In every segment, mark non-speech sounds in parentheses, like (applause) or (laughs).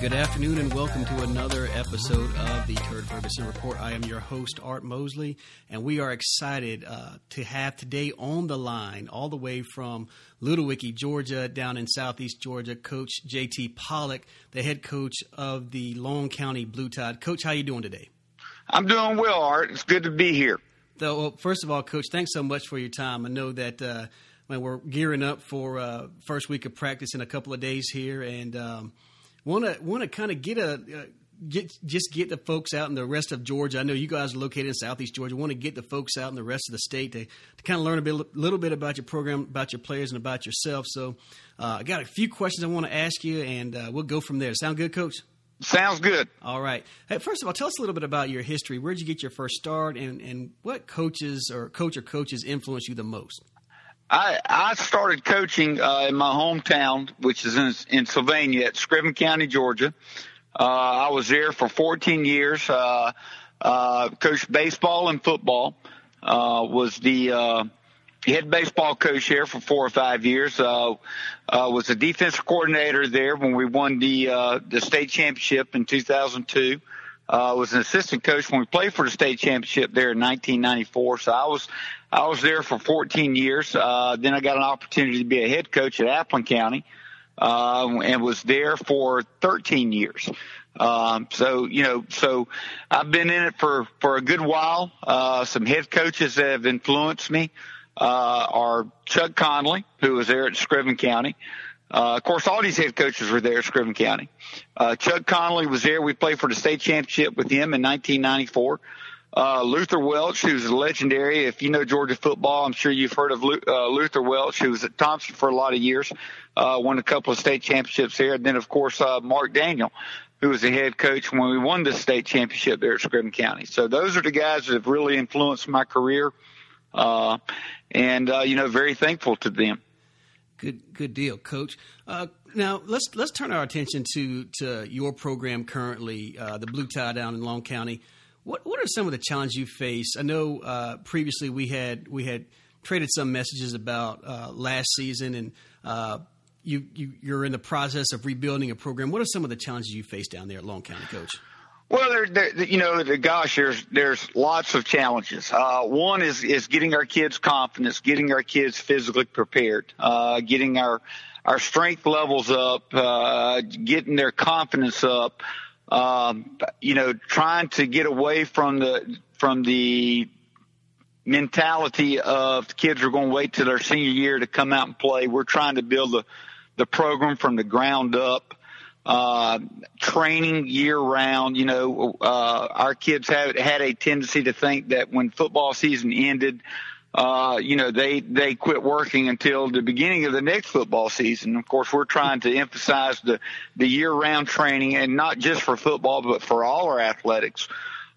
Good afternoon and welcome to another episode of the Turd Ferguson Report. I am your host, Art Mosley, and we are excited uh, to have today on the line, all the way from Wickie, Georgia, down in southeast Georgia, Coach JT Pollock, the head coach of the Long County Blue Tide. Coach, how you doing today? I'm doing well, Art. It's good to be here. So, well, first of all, Coach, thanks so much for your time. I know that uh, we're gearing up for uh, first week of practice in a couple of days here, and um, – want to want to kind of get a uh, get just get the folks out in the rest of Georgia. I know you guys are located in Southeast Georgia. Want to get the folks out in the rest of the state to, to kind of learn a bit, little bit about your program, about your players, and about yourself. So, uh, I got a few questions I want to ask you, and uh, we'll go from there. Sound good, Coach? Sounds good. All right. Hey, first of all, tell us a little bit about your history. Where did you get your first start, and, and what coaches or coach or coaches influenced you the most? I I started coaching uh, in my hometown, which is in, in Sylvania, at Screven County, Georgia. Uh, I was there for 14 years. Uh, uh, coached baseball and football. Uh, was the uh, head baseball coach there for four or five years. Uh, uh, was a defensive coordinator there when we won the uh, the state championship in 2002 uh, was an assistant coach when we played for the state championship there in 1994. So I was, I was there for 14 years. Uh, then I got an opportunity to be a head coach at Appling County, uh, and was there for 13 years. Um, so, you know, so I've been in it for, for a good while. Uh, some head coaches that have influenced me, uh, are Chuck Conley, who was there at Screven County. Uh, of course, all these head coaches were there at Screven County. Uh, Chuck Conley was there. We played for the state championship with him in 1994. Uh, Luther Welch, who's legendary. If you know Georgia football, I'm sure you've heard of uh, Luther Welch, who was at Thomson for a lot of years, uh, won a couple of state championships there. And then, of course, uh, Mark Daniel, who was the head coach when we won the state championship there at Screven County. So those are the guys that have really influenced my career. Uh, and, uh, you know, very thankful to them. Good, good deal, Coach. Uh, now let's let's turn our attention to to your program currently, uh, the Blue Tide down in Long County. What what are some of the challenges you face? I know uh, previously we had we had traded some messages about uh, last season, and uh, you, you you're in the process of rebuilding a program. What are some of the challenges you face down there at Long County, Coach? Well, there, there, you know, gosh, there's there's lots of challenges. Uh, one is is getting our kids confidence, getting our kids physically prepared, uh, getting our our strength levels up, uh, getting their confidence up. Um, you know, trying to get away from the from the mentality of the kids are going to wait till their senior year to come out and play. We're trying to build the the program from the ground up uh, training year round. You know, uh, our kids have had a tendency to think that when football season ended, uh, you know, they, they quit working until the beginning of the next football season. Of course, we're trying to emphasize the, the year round training and not just for football, but for all our athletics.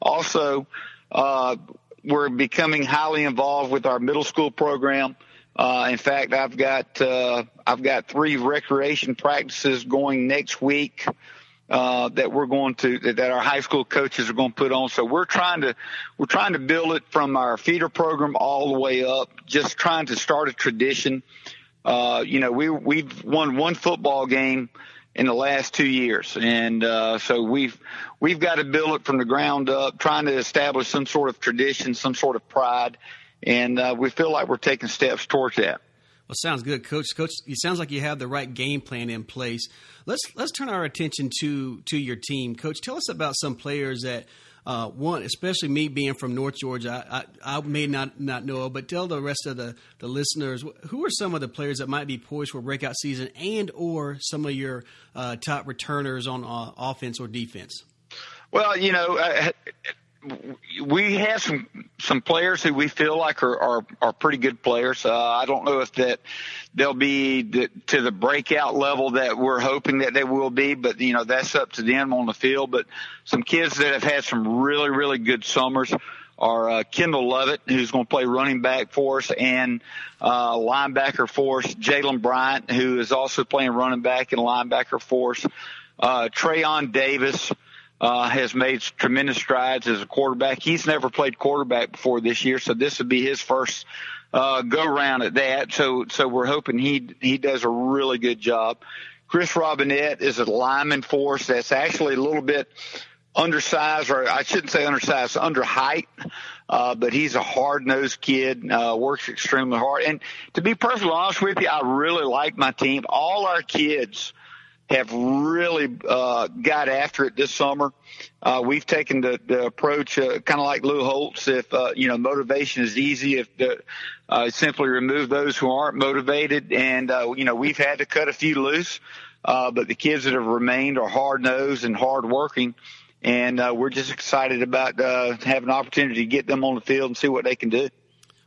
Also, uh, we're becoming highly involved with our middle school program. Uh, in fact, I've got uh, I've got three recreation practices going next week uh, that we're going to that our high school coaches are going to put on. So we're trying to we're trying to build it from our feeder program all the way up. Just trying to start a tradition. Uh, you know, we we've won one football game in the last two years, and uh, so we've we've got to build it from the ground up, trying to establish some sort of tradition, some sort of pride and uh, we feel like we're taking steps towards that. Well, sounds good, Coach. Coach, it sounds like you have the right game plan in place. Let's let's turn our attention to to your team, Coach. Tell us about some players that. Uh, one, especially me being from North Georgia, I, I, I, may not, not know, but tell the rest of the, the listeners who are some of the players that might be poised for breakout season, and or some of your uh, top returners on uh, offense or defense. Well, you know, uh, we have some some players who we feel like are are, are pretty good players. Uh, I don't know if that they'll be the, to the breakout level that we're hoping that they will be, but you know that's up to them on the field. But some kids that have had some really really good summers are uh, Kendall Lovett, who's going to play running back for us, and uh, linebacker for us, Jalen Bryant, who is also playing running back and linebacker for us, uh, Trayon Davis uh, has made tremendous strides as a quarterback. He's never played quarterback before this year, so this would be his first uh, go round at that. So so we're hoping he he does a really good job. Chris Robinette is a lineman for us that's actually a little bit undersized, or I shouldn't say undersized, under height. Uh, but he's a hard nosed kid, uh, works extremely hard. And to be perfectly honest with you, I really like my team. All our kids have really uh, got after it this summer. Uh, we've taken the, the approach, uh, kind of like Lou Holtz. If uh, you know motivation is easy, if the, uh, simply remove those who aren't motivated, and uh, you know we've had to cut a few loose, uh, but the kids that have remained are hard nosed and hard working, and uh, we're just excited about uh, having an opportunity to get them on the field and see what they can do.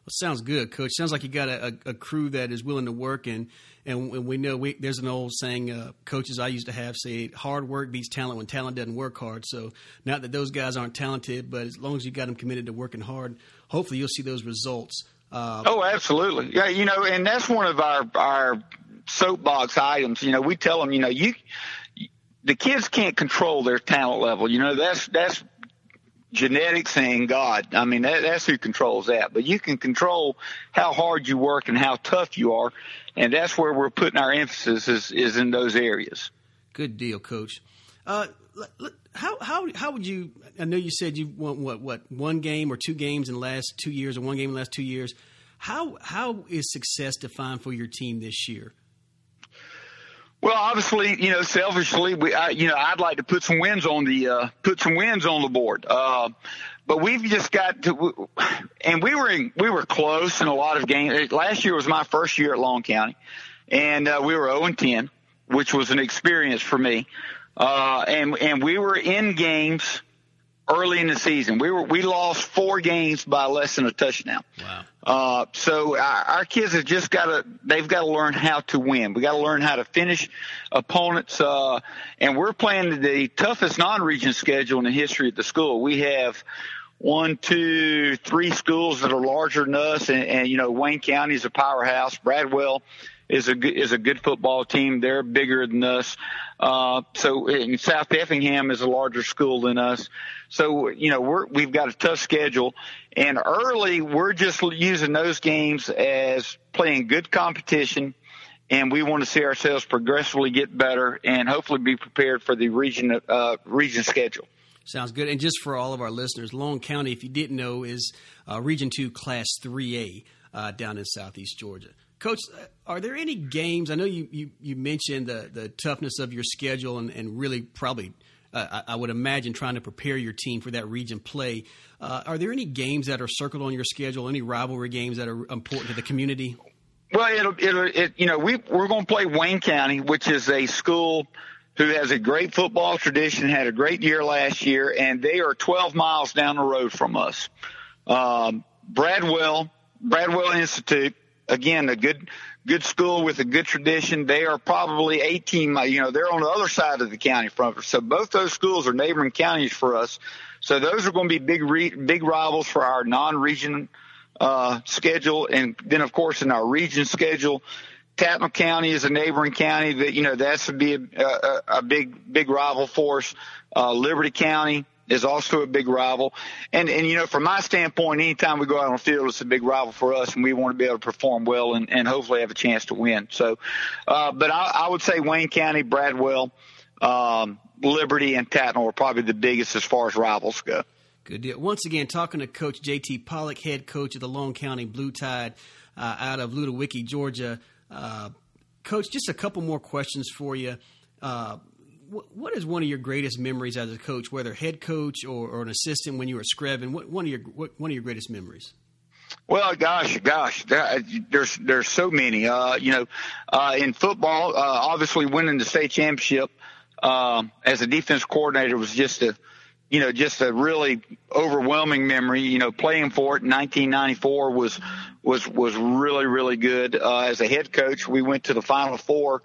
Well, sounds good, Coach. Sounds like you got a, a, crew that is willing to work, and and we know we, there's an old saying, uh, coaches I used to have say, "Hard work beats talent when talent doesn't work hard." So, not that those guys aren't talented, but as long as you got them committed to working hard, hopefully you'll see those results. Uh, oh, absolutely, yeah. You know, and that's one of our our soapbox items. You know, we tell them, you know, you the kids can't control their talent level. You know, that's that's genetics and God. I mean, that, that's who controls that. But you can control how hard you work and how tough you are, and that's where we're putting our emphasis is, is in those areas. Good deal, Coach. Uh, how how how would you? I know you said you won what what one game or two games in the last two years, or one game in the last two years. How how is success defined for your team this year? Well, obviously, you know, selfishly, we, I, you know, I'd like to put some wins on the, uh, put some wins on the board. Uh, but we've just got to, and we were in, we were close in a lot of games. Last year was my first year at Long County, and uh, we were 0 and 10, which was an experience for me. Uh, and and we were in games early in the season. We were we lost four games by less than a touchdown. Wow. Uh, so our, our kids have just got to they've got to learn how to win. We got to learn how to finish opponents. Uh, and we're playing the toughest non-region schedule in the history of the school. We have one, two, three schools that are larger than us, and, and you know Wayne County is a powerhouse. Bradwell is a is a good football team. They're bigger than us. Uh, so South Effingham is a larger school than us. So you know we're we've got a tough schedule, and early we're just using those games as playing good competition. And we want to see ourselves progressively get better and hopefully be prepared for the region uh, region schedule. Sounds good. And just for all of our listeners, Long County, if you didn't know, is uh, Region Two, Class Three A, uh, down in Southeast Georgia. Coach, are there any games? I know you, you, you mentioned the, the toughness of your schedule and, and really probably, uh, I, would imagine, trying to prepare your team for that region play. Uh, are there any games that are circled on your schedule? Any rivalry games that are important to the community? Well, it'll, it'll it, you know, we, we're going to play Wayne County, which is a school who has a great football tradition, had a great year last year, and they are 12 miles down the road from us. Um, Bradwell, Bradwell Institute, again, a good, good school with a good tradition. They are probably 18, you know, they're on the other side of the county from us. So both those schools are neighboring counties for us. So those are going to be big, re, big rivals for our non-region, uh, schedule. And then of course in our region schedule, Tattnall County is a neighboring county that, you know, that's to be a, a, a big, big rival for us. Uh, Liberty County, is also a big rival. And, and, you know, from my standpoint, anytime we go out on the field, it's a big rival for us and we want to be able to perform well and, and hopefully have a chance to win. So, uh, but I, I would say Wayne County, Bradwell, um, Liberty and Tattnall are probably the biggest as far as rivals go. Good deal. Once again, talking to Coach JT Pollock, head coach of the Long County Blue Tide uh, out of Ludowici, Georgia. Uh, coach, just a couple more questions for you. What is one of your greatest memories as a coach, whether head coach or, or an assistant when you were Screven? What one of your what, one of your greatest memories? Well, gosh, gosh, there's there's so many. Uh, you know, uh, in football, uh, obviously winning the state championship uh, as a defense coordinator was just a, you know, just a really overwhelming memory. You know, playing for it in 1994 was was was really really good. Uh, as a head coach, we went to the Final Four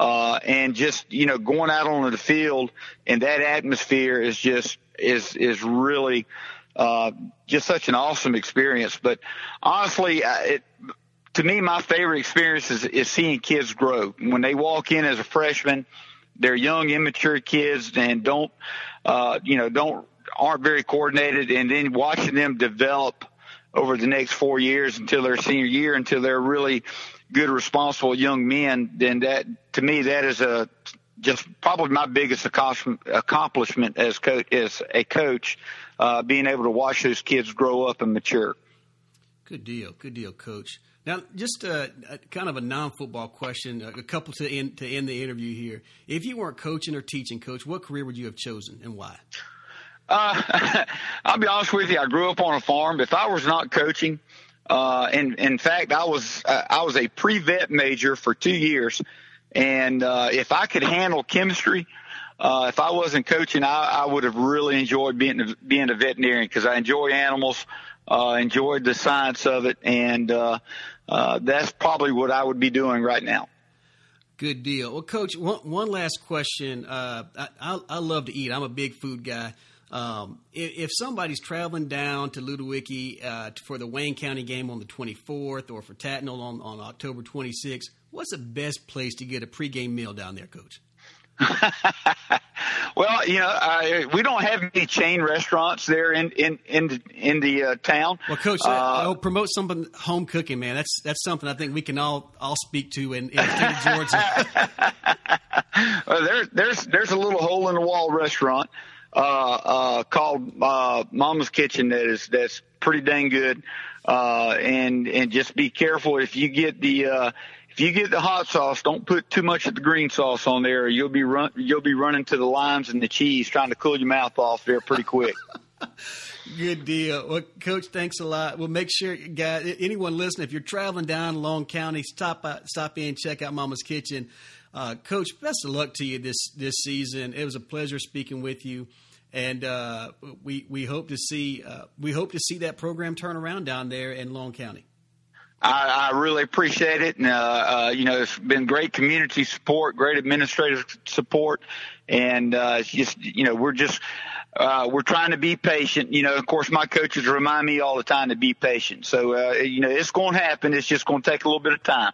uh, and just, you know, going out onto the field and that atmosphere is just, is, is really, uh, just such an awesome experience. But honestly, uh, it, to me, my favorite experience is, is seeing kids grow. When they walk in as a freshman, they're young, immature kids and don't, uh, you know, don't aren't very coordinated, and then watching them develop over the next four years until their senior year, until they're really good, responsible young men, then that to me that is a just probably my biggest accomplishment as co- as a coach, uh, being able to watch those kids grow up and mature. Good deal, good deal, coach. Now, just a, a kind of a non-football question, a couple to end to end the interview here. If you weren't coaching or teaching, coach, what career would you have chosen and why? Uh, (laughs) I'll be honest with you. I grew up on a farm. If I was not coaching, uh, and in fact, I was uh, I was a pre-vet major for two years, and uh, if I could handle chemistry, uh, if I wasn't coaching, I, I would have really enjoyed being being a veterinarian because I enjoy animals, uh, enjoyed the science of it, and uh, uh, that's probably what I would be doing right now. Good deal. Well, Coach, one, one last question. Uh, I, I, I love to eat. I'm a big food guy. Um, if, if, somebody's traveling down to Ludowici uh, for the Wayne County game on the 24th or for Tattnall on, on October 26th, what's the best place to get a pregame meal down there, Coach? (laughs) well, you know, I, we don't have any chain restaurants there in in in the, in the uh, town. Well, Coach, uh, I'll promote something home cooking, man. That's that's something I think we can all all speak to in, in the state of Georgia. well, there's there's there's a little hole in the wall restaurant called uh, Mama's Kitchen that is that's pretty dang good. Uh, and and just be careful if you get the uh, if you get the hot sauce, don't put too much of the green sauce on there. Or you'll be run you'll be running to the limes and the cheese trying to cool your mouth off there pretty quick. (laughs) Good deal. Well, Coach, thanks a lot. We'll make sure, guys, anyone listening, if you're traveling down Long County, stop stop in, check out Mama's Kitchen. Uh, Coach, best of luck to you this this season. It was a pleasure speaking with you, and uh, we we hope to see uh, we hope to see that program turn around down there in Long County. I, I really appreciate it, and uh, uh, you know it's been great community support, great administrative support, and uh, just you know we're just uh, we're trying to be patient. You know, of course, my coaches remind me all the time to be patient. So uh, you know, it's going to happen. It's just going to take a little bit of time.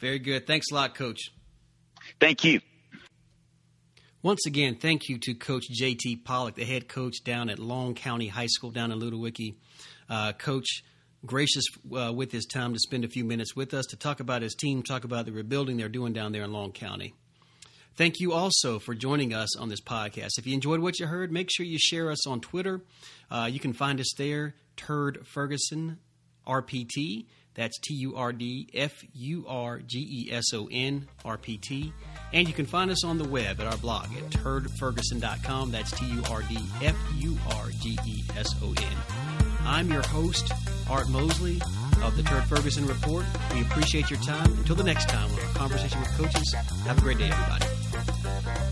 Very good. Thanks a lot, Coach. Thank you. Once again, thank you to Coach J.T. Pollock, the head coach down at Long County High School down in Ludowici. Uh, coach, gracious uh, with his time to spend a few minutes with us to talk about his team, talk about the rebuilding they're doing down there in Long County. Thank you also for joining us on this podcast. If you enjoyed what you heard, make sure you share us on Twitter. Uh, you can find us there, Turd Ferguson RPT. That's T U R D F U R G E S O N R P T. And you can find us on the web at our blog at turdferguson.com. That's T U R D F U R G E S O N. I'm your host, Art Mosley of the Turd Ferguson Report. We appreciate your time. Until the next time, on our conversation with coaches, have a great day, everybody. Thank you.